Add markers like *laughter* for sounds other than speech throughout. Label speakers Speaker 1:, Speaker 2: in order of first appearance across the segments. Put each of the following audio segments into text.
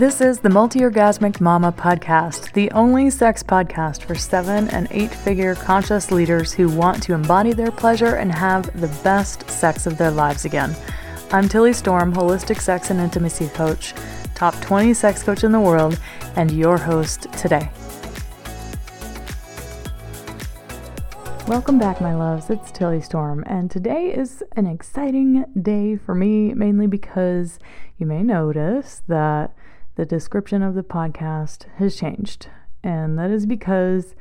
Speaker 1: This is the Multi Orgasmic Mama podcast, the only sex podcast for seven and eight figure conscious leaders who want to embody their pleasure and have the best sex of their lives again. I'm Tilly Storm, holistic sex and intimacy coach, top 20 sex coach in the world, and your host today. Welcome back, my loves. It's Tilly Storm, and today is an exciting day for me, mainly because you may notice that the description of the podcast has changed. And that is because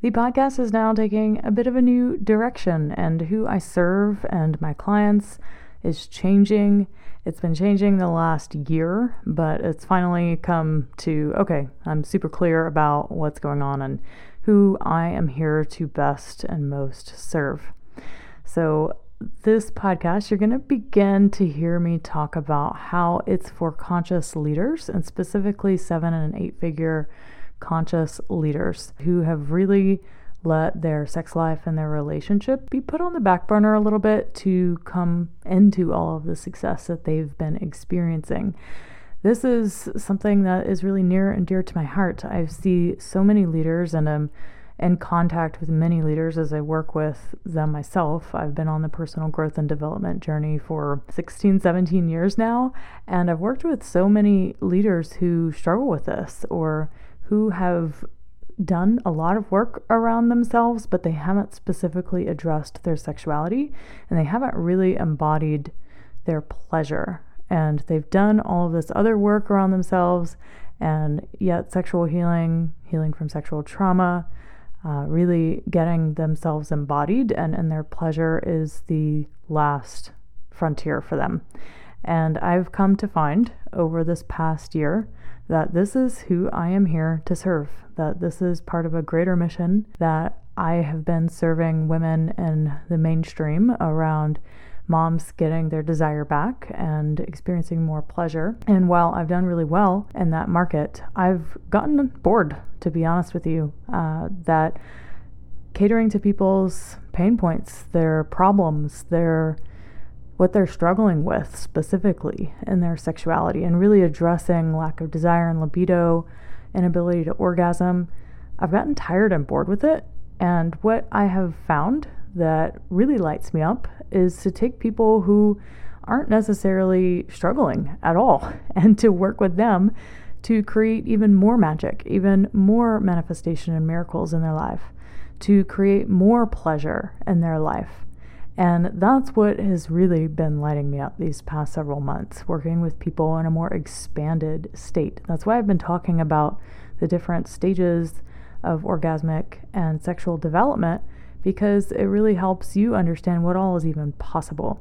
Speaker 1: the podcast is now taking a bit of a new direction, and who I serve and my clients is changing. It's been changing the last year, but it's finally come to okay, I'm super clear about what's going on and who I am here to best and most serve. So, this podcast, you're going to begin to hear me talk about how it's for conscious leaders and specifically seven and eight figure conscious leaders who have really let their sex life and their relationship be put on the back burner a little bit to come into all of the success that they've been experiencing. This is something that is really near and dear to my heart. I see so many leaders and I'm in contact with many leaders as I work with them myself. I've been on the personal growth and development journey for 16, 17 years now, and I've worked with so many leaders who struggle with this or who have done a lot of work around themselves, but they haven't specifically addressed their sexuality and they haven't really embodied their pleasure. And they've done all of this other work around themselves, and yet sexual healing, healing from sexual trauma, uh, really getting themselves embodied and, and their pleasure is the last frontier for them. And I've come to find over this past year that this is who I am here to serve, that this is part of a greater mission, that I have been serving women in the mainstream around moms getting their desire back and experiencing more pleasure. And while I've done really well in that market, I've gotten bored, to be honest with you, uh, that catering to people's pain points, their problems, their what they're struggling with specifically in their sexuality and really addressing lack of desire and libido, inability to orgasm. I've gotten tired and bored with it. And what I have found that really lights me up is to take people who aren't necessarily struggling at all *laughs* and to work with them to create even more magic, even more manifestation and miracles in their life, to create more pleasure in their life. And that's what has really been lighting me up these past several months, working with people in a more expanded state. That's why I've been talking about the different stages of orgasmic and sexual development because it really helps you understand what all is even possible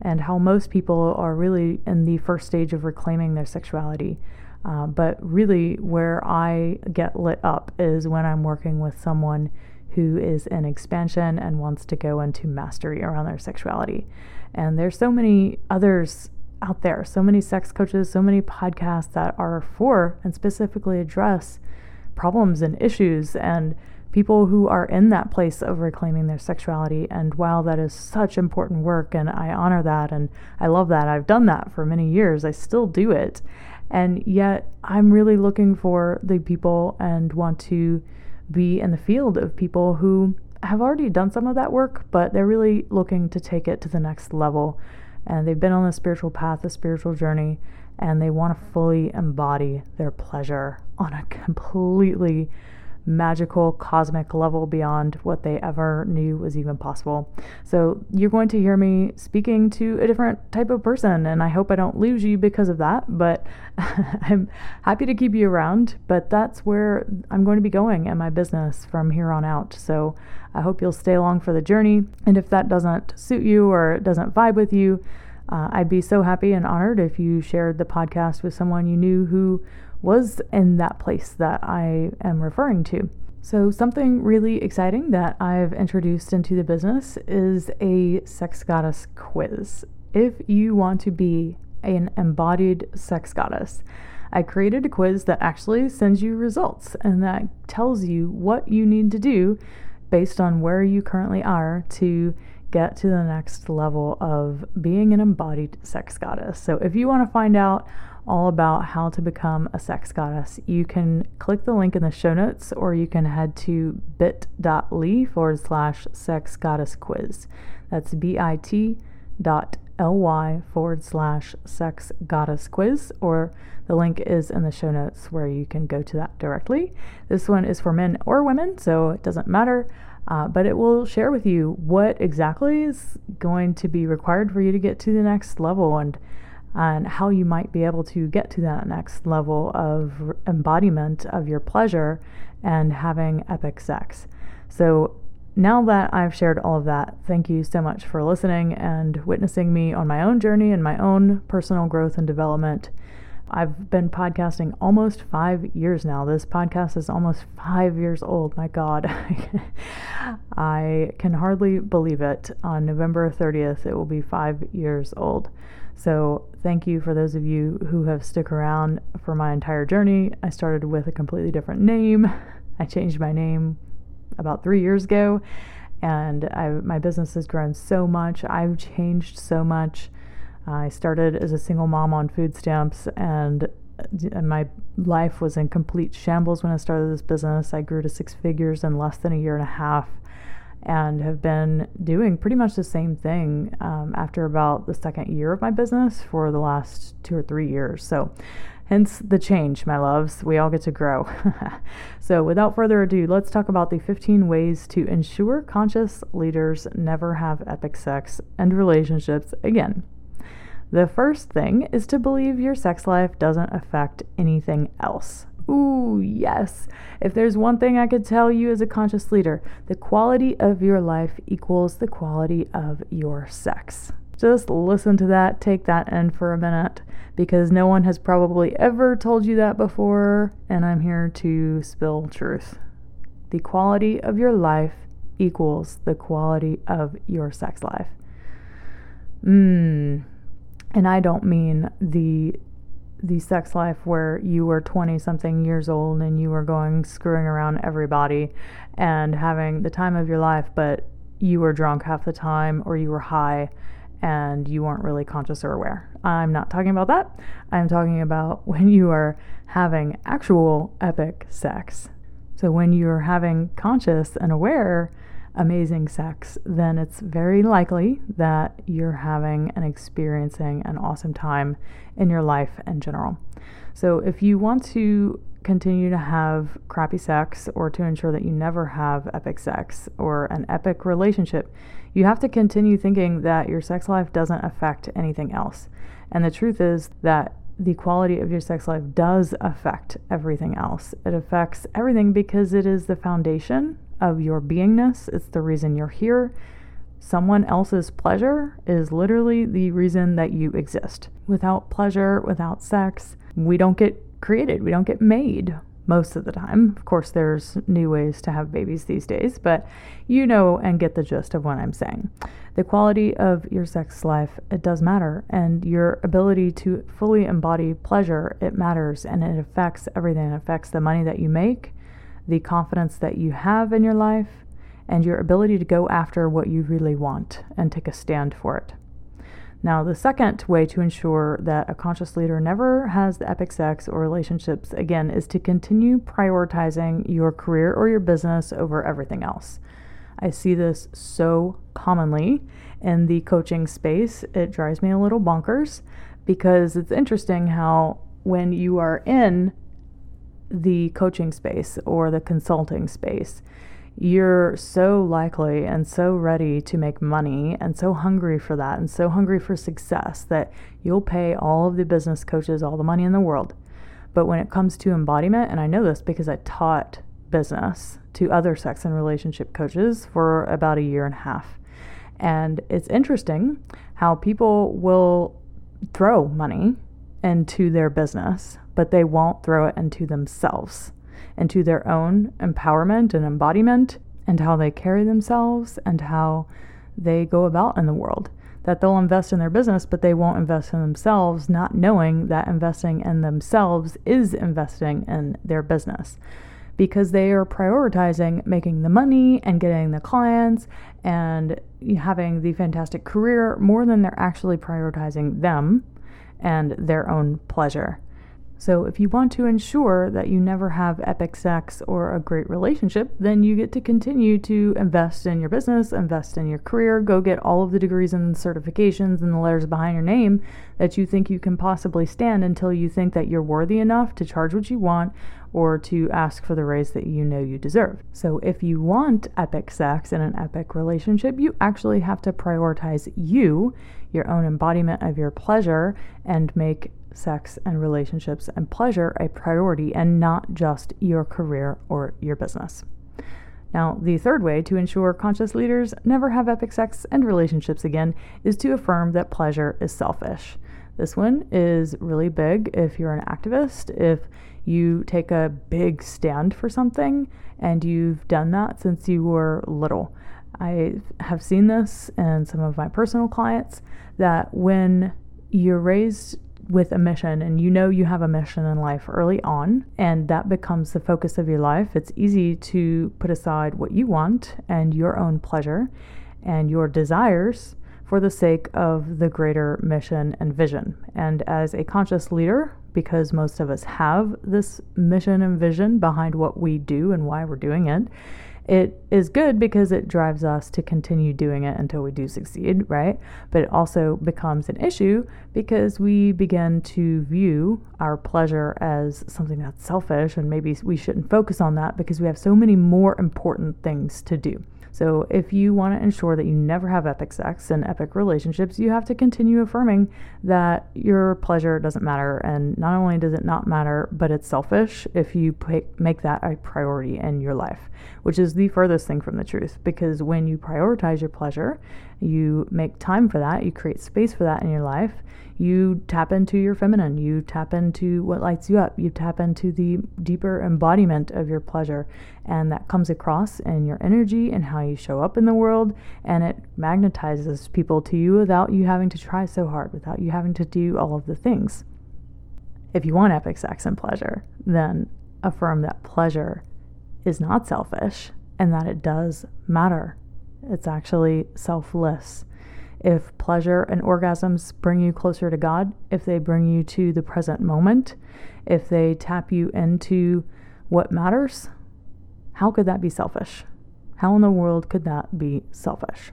Speaker 1: and how most people are really in the first stage of reclaiming their sexuality. Uh, but really, where I get lit up is when I'm working with someone who is in expansion and wants to go into mastery around their sexuality. And there's so many others out there, so many sex coaches, so many podcasts that are for and specifically address problems and issues and people who are in that place of reclaiming their sexuality. And while that is such important work, and I honor that and I love that, I've done that for many years, I still do it. And yet, I'm really looking for the people and want to be in the field of people who have already done some of that work, but they're really looking to take it to the next level. And they've been on a spiritual path, a spiritual journey, and they want to fully embody their pleasure on a completely magical cosmic level beyond what they ever knew was even possible. So you're going to hear me speaking to a different type of person, and I hope I don't lose you because of that. But *laughs* I'm happy to keep you around. But that's where I'm going to be going in my business from here on out. So I hope you'll stay along for the journey. And if that doesn't suit you or doesn't vibe with you, uh, I'd be so happy and honored if you shared the podcast with someone you knew who was in that place that I am referring to. So, something really exciting that I've introduced into the business is a sex goddess quiz. If you want to be an embodied sex goddess, I created a quiz that actually sends you results and that tells you what you need to do based on where you currently are to get to the next level of being an embodied sex goddess. So, if you want to find out all about how to become a sex goddess. You can click the link in the show notes or you can head to bit.ly forward slash sex goddess quiz. That's bit dot ly forward slash sex goddess quiz, or the link is in the show notes where you can go to that directly. This one is for men or women, so it doesn't matter. Uh, but it will share with you what exactly is going to be required for you to get to the next level and and how you might be able to get to that next level of embodiment of your pleasure and having epic sex. So now that I've shared all of that, thank you so much for listening and witnessing me on my own journey and my own personal growth and development. I've been podcasting almost five years now. This podcast is almost five years old. My God. *laughs* I can hardly believe it. On November 30th, it will be five years old. So, thank you for those of you who have stuck around for my entire journey. I started with a completely different name. *laughs* I changed my name about three years ago, and I, my business has grown so much. I've changed so much. I started as a single mom on food stamps, and my life was in complete shambles when I started this business. I grew to six figures in less than a year and a half and have been doing pretty much the same thing um, after about the second year of my business for the last two or three years. So, Hence the change, my loves. We all get to grow. *laughs* so, without further ado, let's talk about the 15 ways to ensure conscious leaders never have epic sex and relationships again. The first thing is to believe your sex life doesn't affect anything else. Ooh, yes. If there's one thing I could tell you as a conscious leader, the quality of your life equals the quality of your sex. Just listen to that, take that in for a minute, because no one has probably ever told you that before, and I'm here to spill truth. The quality of your life equals the quality of your sex life. Mmm. And I don't mean the the sex life where you were 20 something years old and you were going screwing around everybody and having the time of your life, but you were drunk half the time or you were high and you weren't really conscious or aware. I'm not talking about that. I'm talking about *laughs* when you are having actual epic sex. So, when you're having conscious and aware amazing sex, then it's very likely that you're having and experiencing an awesome time in your life in general. So, if you want to continue to have crappy sex or to ensure that you never have epic sex or an epic relationship, you have to continue thinking that your sex life doesn't affect anything else. And the truth is that the quality of your sex life does affect everything else. It affects everything because it is the foundation of your beingness, it's the reason you're here. Someone else's pleasure is literally the reason that you exist. Without pleasure, without sex, we don't get created, we don't get made most of the time. Of course, there's new ways to have babies these days, but you know and get the gist of what I'm saying. The quality of your sex life, it does matter, and your ability to fully embody pleasure, it matters, and it affects everything. It affects the money that you make, the confidence that you have in your life, and your ability to go after what you really want and take a stand for it. Now, the second way to ensure that a conscious leader never has the epic sex or relationships again is to continue prioritizing your career or your business over everything else. I see this so commonly in the coaching space. It drives me a little bonkers because it's interesting how when you are in the coaching space or the consulting space, you're so likely and so ready to make money and so hungry for that and so hungry for success that you'll pay all of the business coaches all the money in the world. But when it comes to embodiment, and I know this because I taught business to other sex and relationship coaches for about a year and a half. And it's interesting how people will throw money into their business, but they won't throw it into themselves into their own empowerment and embodiment and how they carry themselves and how they go about in the world. That they'll invest in their business, but they won't invest in themselves, not knowing that investing in themselves is investing in their business because they are prioritizing making the money and getting the clients and having the fantastic career more than they're actually prioritizing them and their own pleasure. So, if you want to ensure that you never have epic sex or a great relationship, then you get to continue to invest in your business, invest in your career, go get all of the degrees and certifications and the letters behind your name that you think you can possibly stand until you think that you're worthy enough to charge what you want or to ask for the raise that you know you deserve. So, if you want epic sex and an epic relationship, you actually have to prioritize you, your own embodiment of your pleasure, and make sex and relationships and pleasure a priority and not just your career or your business. Now, the third way to ensure conscious leaders never have epic sex and relationships again is to affirm that pleasure is selfish. This one is really big if you're an activist, if you take a big stand for something and you've done that since you were little. I have seen this in some of my personal clients that when you're raised with a mission and you know you have a mission in life early on and that becomes the focus of your life, it's easy to put aside what you want and your own pleasure and your desires for the sake of the greater mission and vision. And as a conscious leader, because most of us have this mission and vision behind what we do and why we're doing it, it is good because it drives us to continue doing it until we do succeed, right? But it also becomes an issue because we begin to view our pleasure as something that's selfish, and maybe we shouldn't focus on that because we have so many more important things to do. So, if you want to ensure that you never have epic sex and epic relationships, you have to continue affirming that your pleasure doesn't matter. And not only does it not matter, but it's selfish if you make that a priority in your life, which is the furthest thing from the truth. Because when you prioritize your pleasure, you make time for that, you create space for that in your life, you tap into your feminine, you tap into what lights you up, you tap into the deeper embodiment of your pleasure. And that comes across in your energy and how you show up in the world. And it magnetizes people to you without you having to try so hard, without you having to do all of the things. If you want epic sex and pleasure, then affirm that pleasure is not selfish and that it does matter. It's actually selfless if pleasure and orgasms bring you closer to God, if they bring you to the present moment, if they tap you into what matters, how could that be selfish? How in the world could that be selfish?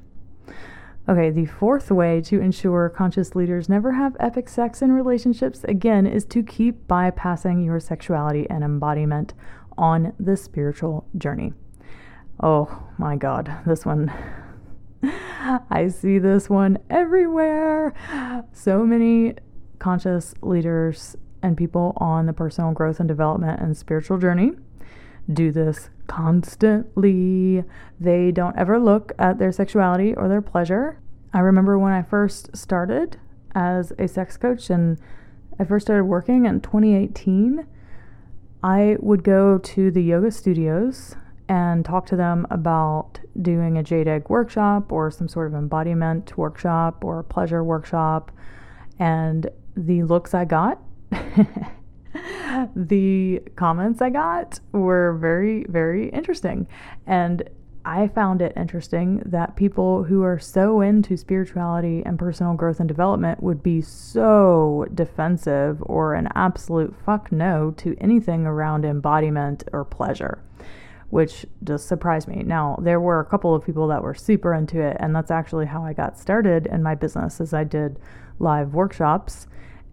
Speaker 1: Okay, the fourth way to ensure conscious leaders never have epic sex in relationships, again, is to keep bypassing your sexuality and embodiment on the spiritual journey. Oh my God, this one *laughs* I see this one everywhere. So many conscious leaders and people on the personal growth and development and spiritual journey do this constantly. They don't ever look at their sexuality or their pleasure. I remember when I first started as a sex coach and I first started working in 2018, I would go to the yoga studios and talk to them about doing a jade egg workshop or some sort of embodiment workshop or pleasure workshop. And the looks I got, *laughs* the comments I got were very, very interesting. And I found it interesting that people who are so into spirituality and personal growth and development would be so defensive or an absolute fuck no to anything around embodiment or pleasure which just surprised me. Now, there were a couple of people that were super into it, and that's actually how I got started in my business as I did live workshops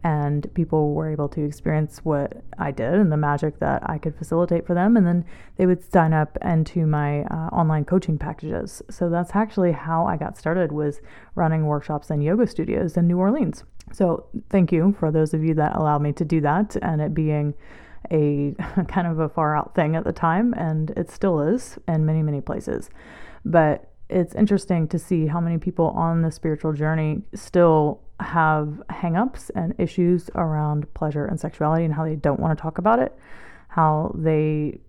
Speaker 1: and people were able to experience what I did and the magic that I could facilitate for them and then they would sign up into my uh, online coaching packages. So that's actually how I got started was running workshops in yoga studios in New Orleans. So thank you for those of you that allowed me to do that and it being a *laughs* kind of a far out thing at the time, and it still is in many, many places. But it's interesting to see how many people on the spiritual journey still have hangups and issues around pleasure and sexuality and how they don't want to talk about it, how they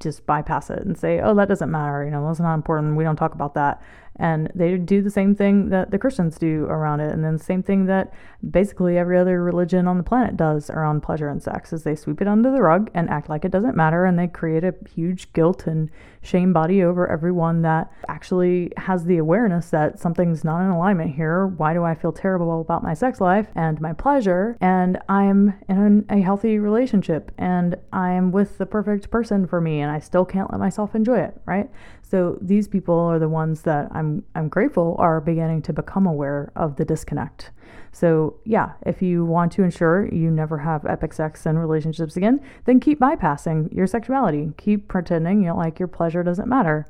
Speaker 1: just bypass it and say, oh, that doesn't matter, you know, that's not important, we don't talk about that. And they do the same thing that the Christians do around it, and then the same thing that basically every other religion on the planet does around pleasure and sex is they sweep it under the rug and act like it doesn't matter, and they create a huge guilt and shame body over everyone that actually has the awareness that something's not in alignment here. Why do I feel terrible about my sex life and my pleasure? And I'm in a healthy relationship and I'm with the perfect person for me, and I still can't let myself enjoy it, right? So these people are the ones that I'm I'm grateful are beginning to become aware of the disconnect. So yeah, if you want to ensure you never have epic sex and relationships again, then keep bypassing your sexuality. Keep pretending you know, like your pleasure doesn't matter.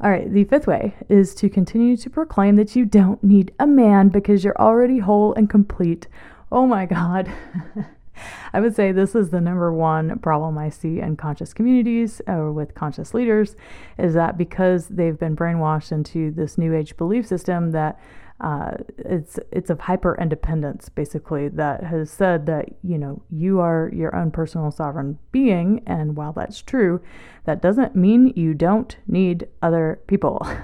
Speaker 1: All right, the fifth way is to continue to proclaim that you don't need a man because you're already whole and complete. Oh my God. *laughs* *laughs* I would say this is the number one problem I see in conscious communities or with conscious leaders is that because they've been brainwashed into this new age belief system that uh, it's it's of hyper independence basically that has said that you know you are your own personal sovereign being and while that's true that doesn't mean you don't need other people. *laughs*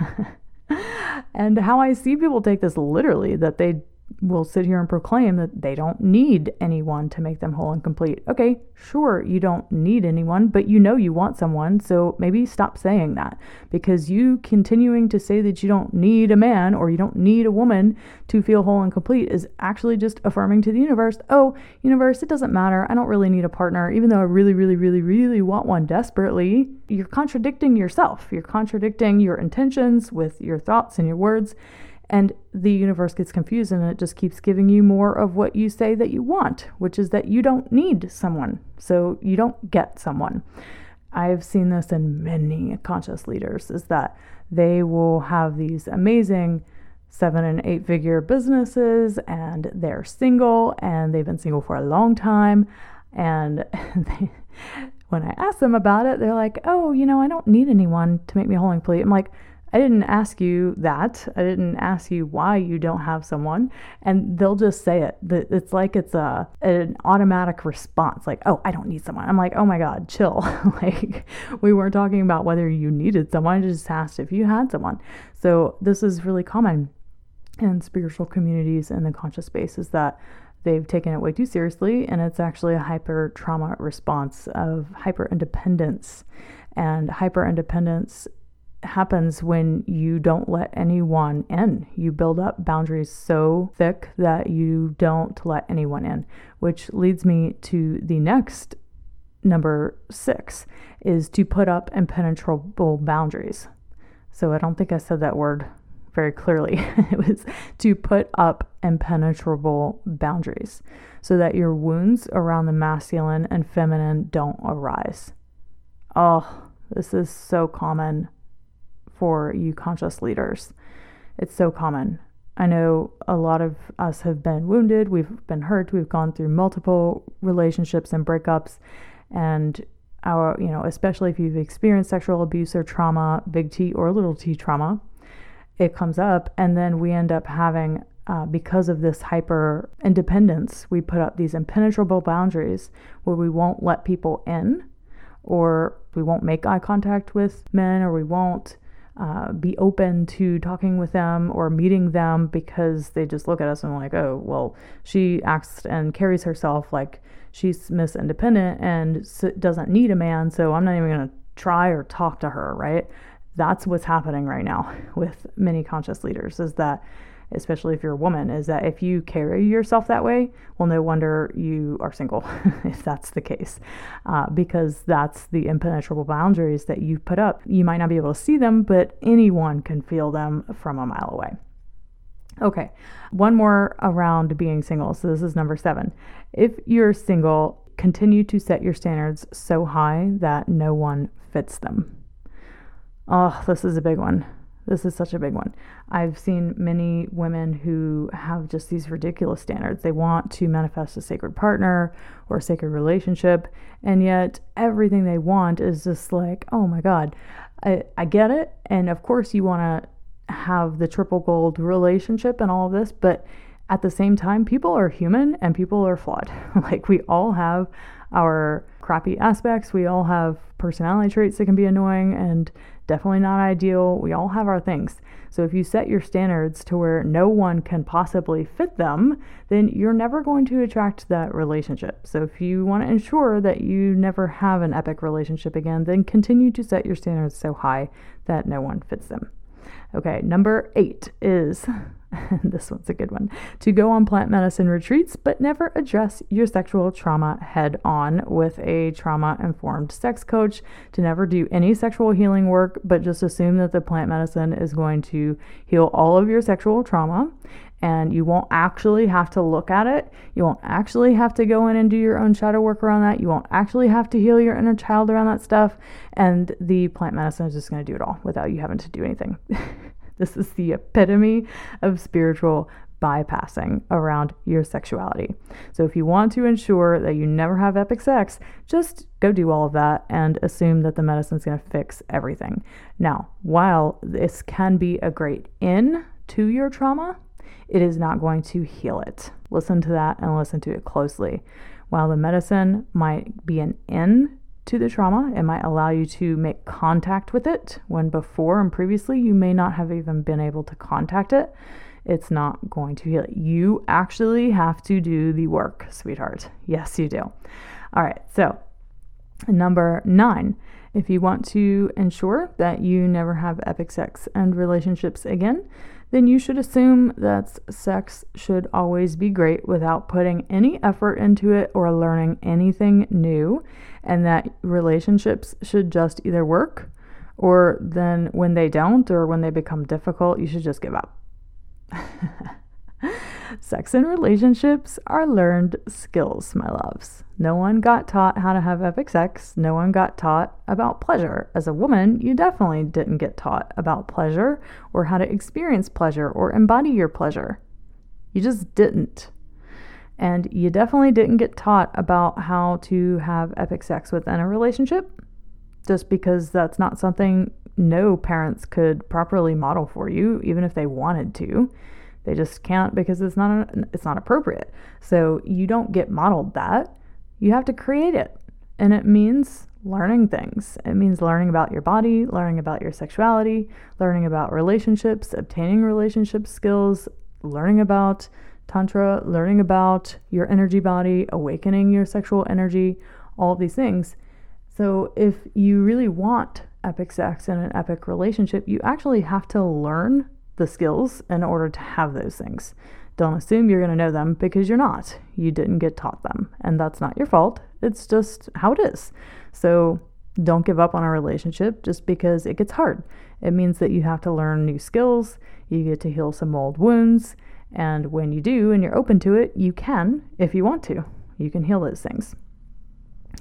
Speaker 1: And how i see people take this literally that they will sit here and proclaim that they don't need anyone to make them whole and complete. Okay, sure, you don't need anyone, but you know you want someone, so maybe stop saying that because you continuing to say that you don't need a man or you don't need a woman to feel whole and complete is actually just affirming to the universe, oh, universe, it doesn't matter. I don't really need a partner, even though I really, really, really, really want one desperately. You're contradicting yourself, you're contradicting your intentions with your thoughts and your words. And the universe gets confused and it just keeps giving you more of what you say that you want, which is that you don't need someone. So you don't get someone. I've seen this in many conscious leaders is that they will have these amazing seven and eight figure businesses and they're single and they've been single for a long time. And *laughs* they, when I ask them about it, they're like, oh, you know, I don't need anyone to make me whole and complete. I'm like, I didn't ask you that. I didn't ask you why you don't have someone. And they'll just say it. It's like it's a an automatic response, like, oh, I don't need someone. I'm like, oh my God, chill. *laughs* like, we weren't talking about whether you needed someone. I just asked if you had someone. So, this is really common in spiritual communities and the conscious space is that they've taken it way too seriously and it's actually a hyper trauma response of hyper independence and hyper independence happens when you don't let anyone in. You build up boundaries so thick that you don't let anyone in, which leads me to the next number six is to put up impenetrable boundaries. So I don't think I said that word very clearly. *laughs* it was to put up impenetrable boundaries so that your wounds around the masculine and feminine don't arise. Oh, this is so common for you conscious leaders. It's so common. I know a lot of us have been wounded, we've been hurt, we've gone through multiple relationships and breakups and our, you know, especially if you've experienced sexual abuse or trauma, big T or little t trauma, it comes up and then we end up having uh, because of this hyper independence, we put up these impenetrable boundaries where we won't let people in, or we won't make eye contact with men, or we won't uh, be open to talking with them or meeting them because they just look at us and like, oh, well, she acts and carries herself like she's Miss Independent and doesn't need a man, so I'm not even going to try or talk to her, right? That's what's happening right now *laughs* with many conscious leaders is that especially if you're a woman, is that if you carry yourself that way, well, no wonder you are single, *laughs* if that's the case, uh, because that's the impenetrable boundaries that you've put up. You might not be able to see them, but anyone can feel them from a mile away. Okay, one more around being single. So this is number seven. If you're single, continue to set your standards so high that no one fits them. Oh, this is a big one. This is such a big one. I've seen many women who have just these ridiculous standards. They want to manifest a sacred partner or a sacred relationship, and yet everything they want is just like, oh my God, I, I get it. And of course, you want to have the triple gold relationship and all of this, but at the same time, people are human and people are flawed. *laughs* like, we all have our crappy aspects, we all have personality traits that can be annoying and definitely not ideal. We all have our things. So if you set your standards to where no one can possibly fit them, then you're never going to attract that relationship. So if you want to ensure that you never have an epic relationship again, then continue to set your standards so high that no one fits them. Okay, number eight is *laughs* this one's a good one to go on plant medicine retreats, but never address your sexual trauma head on with a trauma informed sex coach, to never do any sexual healing work, but just assume that the plant medicine is going to heal all of your sexual trauma. And you won't actually have to look at it. You won't actually have to go in and do your own shadow work around that. You won't actually have to heal your inner child around that stuff. And the plant medicine is just going to do it all without you having to do anything. *laughs* This is the epitome of spiritual bypassing around your sexuality. So, if you want to ensure that you never have epic sex, just go do all of that and assume that the medicine's going to fix everything. Now, while this can be a great in to your trauma, it is not going to heal it. Listen to that and listen to it closely. While the medicine might be an in to the trauma. It might allow you to make contact with it when before and previously you may not have even been able to contact it. It's not going to heal it. You actually have to do the work, sweetheart. Yes, you do. All right, so number nine. If you want to ensure that you never have epic sex and relationships again, then you should assume that sex should always be great without putting any effort into it or learning anything new, and that relationships should just either work or then when they don't or when they become difficult, you should just give up. *laughs* Sex and relationships are learned skills, my loves. No one got taught how to have epic sex. No one got taught about pleasure. As a woman, you definitely didn't get taught about pleasure or how to experience pleasure or embody your pleasure. You just didn't. And you definitely didn't get taught about how to have epic sex within a relationship, just because that's not something no parents could properly model for you, even if they wanted to. They just can't because it's not a, it's not appropriate. So you don't get modeled that. You have to create it. And it means learning things. It means learning about your body, learning about your sexuality, learning about relationships, obtaining relationship skills, learning about tantra, learning about your energy body, awakening your sexual energy, all of these things. So if you really want epic sex and an epic relationship, you actually have to learn the skills in order to have those things. Don't assume you're going to know them because you're not. You didn't get taught them, and that's not your fault. It's just how it is. So don't give up on a relationship just because it gets hard. It means that you have to learn new skills, you get to heal some old wounds, and when you do and you're open to it, you can, if you want to, you can heal those things.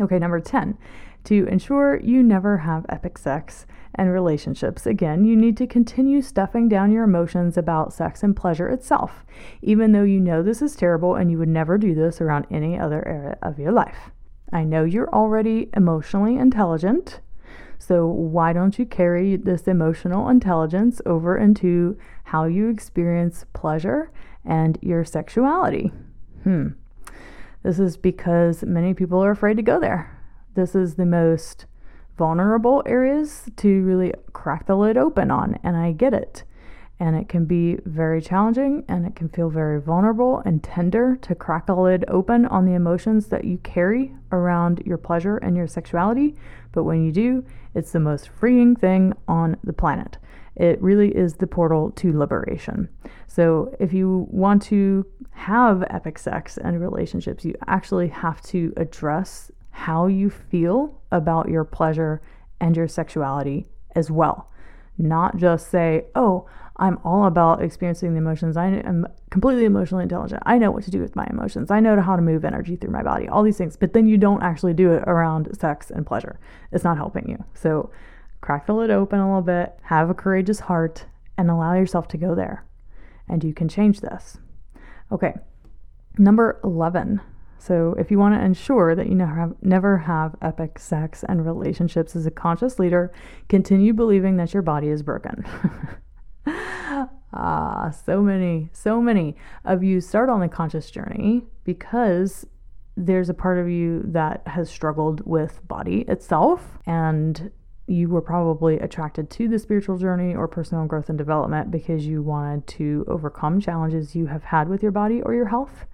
Speaker 1: Okay, number 10. To ensure you never have epic sex, and relationships. Again, you need to continue stuffing down your emotions about sex and pleasure itself, even though you know this is terrible and you would never do this around any other area of your life. I know you're already emotionally intelligent, so why don't you carry this emotional intelligence over into how you experience pleasure and your sexuality? Hmm. This is because many people are afraid to go there. This is the most vulnerable areas to really crack the lid open on, and I get it. And it can be very challenging and it can feel very vulnerable and tender to crack the lid open on the emotions that you carry around your pleasure and your sexuality. But when you do, it's the most freeing thing on the planet. It really is the portal to liberation. So, if you want to have epic sex and relationships, you actually have to address how you feel about your pleasure and your sexuality as well. Not just say, oh, I'm all about experiencing the emotions. I am completely emotionally intelligent. I know what to do with my emotions. I know how to move energy through my body, all these things. But then you don't actually do it around sex and pleasure. It's not helping you. So crack the lid open a little bit, have a courageous heart, and allow yourself to go there. And you can change this. Okay, number 11 so, if you want to ensure that you never have, never have epic sex and relationships as a conscious leader, continue believing that your body is broken. *laughs* Ah, so many, so many of you start on the conscious journey because there's a part of you that has struggled with body itself and you were probably attracted to the spiritual journey or personal growth and development because you wanted to overcome challenges you have had with your body or your health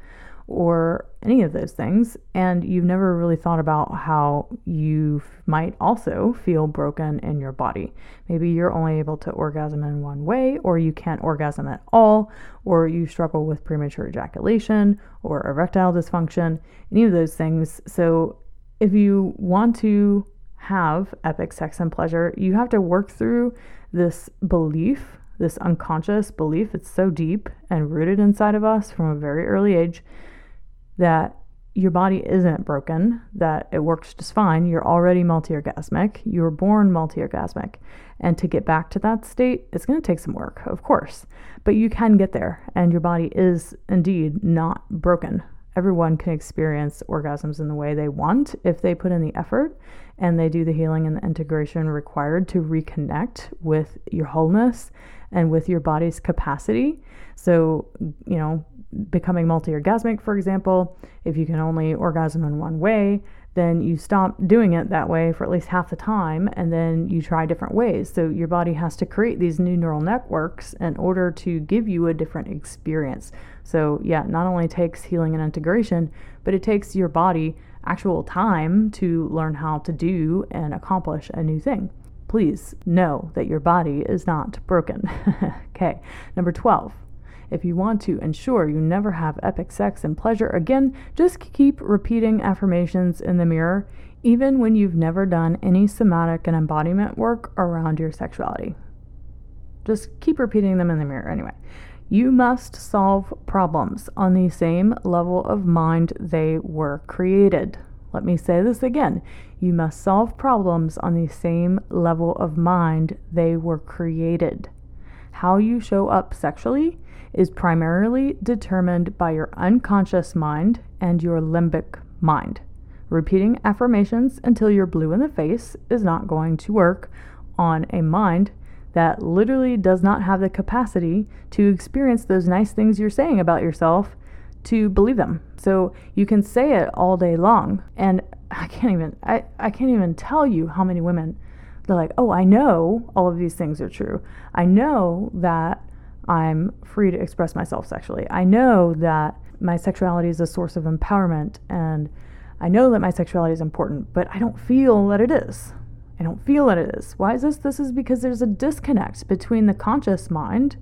Speaker 1: or any of those things, and you've never really thought about how you might also feel broken in your body. Maybe you're only able to orgasm in one way, or you can't orgasm at all, or you struggle with premature ejaculation or erectile dysfunction, any of those things. So, if you want to have epic sex and pleasure, you have to work through this belief, this unconscious belief. It's so deep and rooted inside of us from a very early age that your body isn't broken, that it works just fine. You're already multi orgasmic. You were born multi orgasmic. And to get back to that state, it's going to take some work, of course. But you can get there, and your body is indeed not broken. Everyone can experience orgasms in the way they want if they put in the effort and they do the healing and the integration required to reconnect with your wholeness and with your body's capacity. So, you know, becoming multi orgasmic, for example, if you can only orgasm in one way, then you stop doing it that way for at least half the time and then you try different ways. So your body has to create these new neural networks in order to give you a different experience. So, yeah, not only takes healing and integration, but it takes your body actual time to learn how to do and accomplish a new thing. Please know that your body is not broken. *laughs* okay, number 12 if you want to ensure you never have epic sex and pleasure again, just keep repeating affirmations in the mirror, even when you've never done any somatic and embodiment work around your sexuality. Just keep repeating them in the mirror anyway. You must solve problems on the same level of mind they were created. Let me say this again. You must solve problems on the same level of mind they were created. How you show up sexually is primarily determined by your unconscious mind and your limbic mind. Repeating affirmations until you're blue in the face is not going to work on a mind that literally does not have the capacity to experience those nice things you're saying about yourself to believe them. So you can say it all day long and I can't even I, I can't even tell you how many women they're like, "Oh, I know all of these things are true. I know that I'm free to express myself sexually. I know that my sexuality is a source of empowerment and I know that my sexuality is important, but I don't feel that it is. I don't feel that it is. Why is this? This is because there's a disconnect between the conscious mind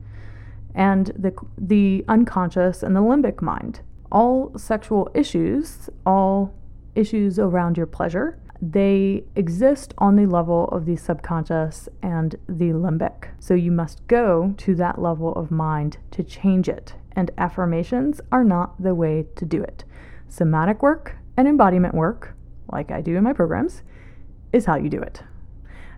Speaker 1: and the, the unconscious and the limbic mind. All sexual issues, all issues around your pleasure, they exist on the level of the subconscious and the limbic. So you must go to that level of mind to change it. And affirmations are not the way to do it. Somatic work and embodiment work, like I do in my programs, is how you do it.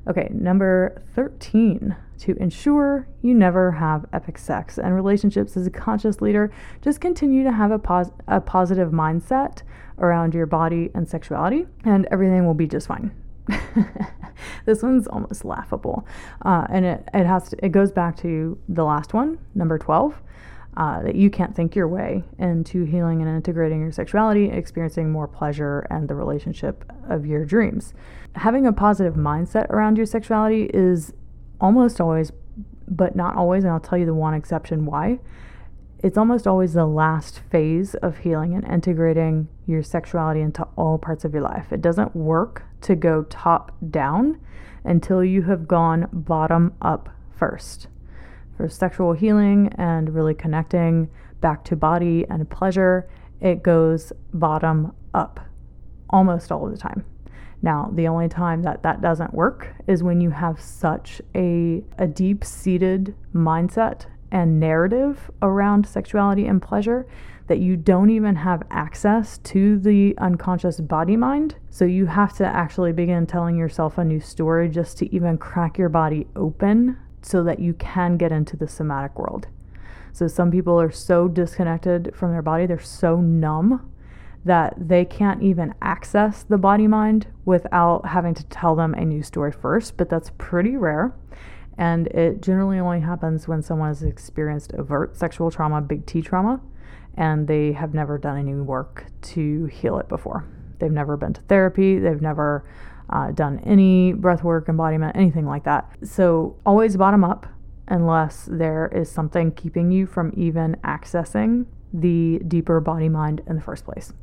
Speaker 1: Okay, number 13 to ensure you never have epic sex and relationships as a conscious leader, just continue to have a, pos- a positive mindset around your body and sexuality, and everything will be just fine. *laughs* this one's almost laughable, uh, and it it has to, it goes back to the last one, number twelve. Uh, that you can't think your way into healing and integrating your sexuality, experiencing more pleasure and the relationship of your dreams. Having a positive mindset around your sexuality is almost always, but not always, and I'll tell you the one exception why. It's almost always the last phase of healing and integrating your sexuality into all parts of your life. It doesn't work to go top down until you have gone bottom up first. For sexual healing and really connecting back to body and pleasure, it goes bottom up almost all the time. Now, the only time that that doesn't work is when you have such a, a deep seated mindset and narrative around sexuality and pleasure that you don't even have access to the unconscious body mind. So you have to actually begin telling yourself a new story just to even crack your body open so that you can get into the somatic world. So some people are so disconnected from their body, they're so numb that they can't even access the body mind without having to tell them a new story first, but that's pretty rare. And it generally only happens when someone has experienced overt sexual trauma, big T trauma, and they have never done any work to heal it before. They've never been to therapy, they've never uh, done any breath work, embodiment, anything like that. So always bottom up unless there is something keeping you from even accessing the deeper body mind in the first place.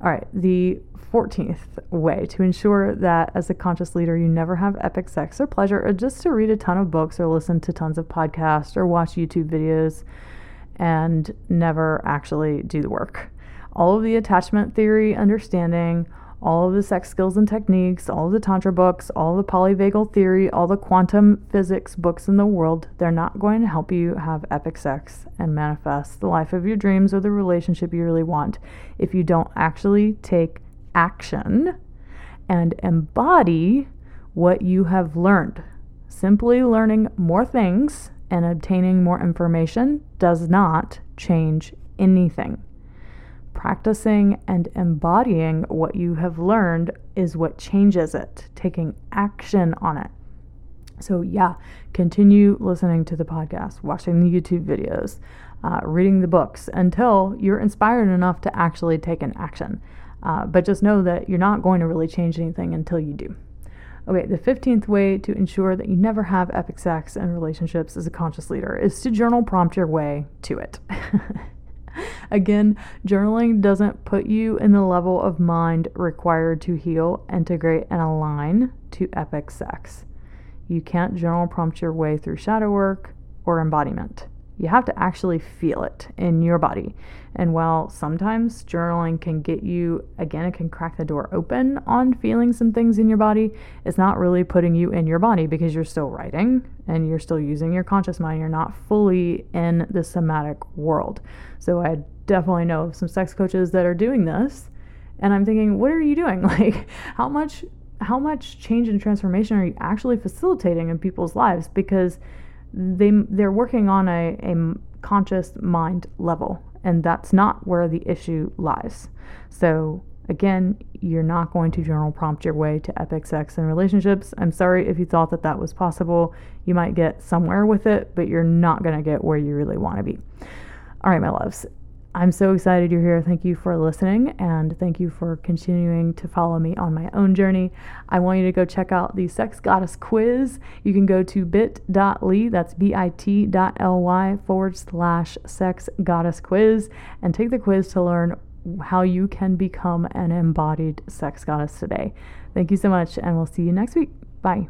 Speaker 1: All right, the 14th way to ensure that as a conscious leader you never have epic sex or pleasure or just to read a ton of books or listen to tons of podcasts or watch YouTube videos and never actually do the work. All of the attachment theory understanding, all of the sex skills and techniques, all the Tantra books, all the polyvagal theory, all the quantum physics books in the world, they're not going to help you have epic sex and manifest the life of your dreams or the relationship you really want if you don't actually take action and embody what you have learned. Simply learning more things and obtaining more information does not change anything practicing and embodying what you have learned is what changes it, taking action on it. So, yeah, continue listening to the podcast, watching the YouTube videos, uh, reading the books until you're inspired enough to actually take an action. Uh, but just know that you're not going to really change anything until you do. Okay, the 15th way to ensure that you never have epic sex and relationships as a conscious leader is to journal prompt your way to it. *laughs* *laughs* Again, journaling doesn't put you in the level of mind required to heal, integrate, and align to epic sex. You can't journal prompt your way through shadow work or embodiment. You have to actually feel it in your body. And while sometimes journaling can get you, again, it can crack the door open on feeling some things in your body, it's not really putting you in your body because you're still writing and you're still using your conscious mind. You're not fully in the somatic world. So I definitely know some sex coaches that are doing this. And I'm thinking, what are you doing? *laughs* Like, how much how much change and transformation are you actually facilitating in people's lives? Because they they're working on a, a conscious mind level and that's not where the issue lies. So again you're not going to journal prompt your way to epic sex and relationships. I'm sorry if you thought that that was possible. You might get somewhere with it but you're not going to get where you really want to be. All right my loves I'm so excited you're here. Thank you for listening and thank you for continuing to follow me on my own journey. I want you to go check out the Sex Goddess quiz. You can go to bit.ly, that's bit.ly forward slash sex goddess quiz, and take the quiz to learn how you can become an embodied sex goddess today. Thank you so much, and we'll see you next week. Bye.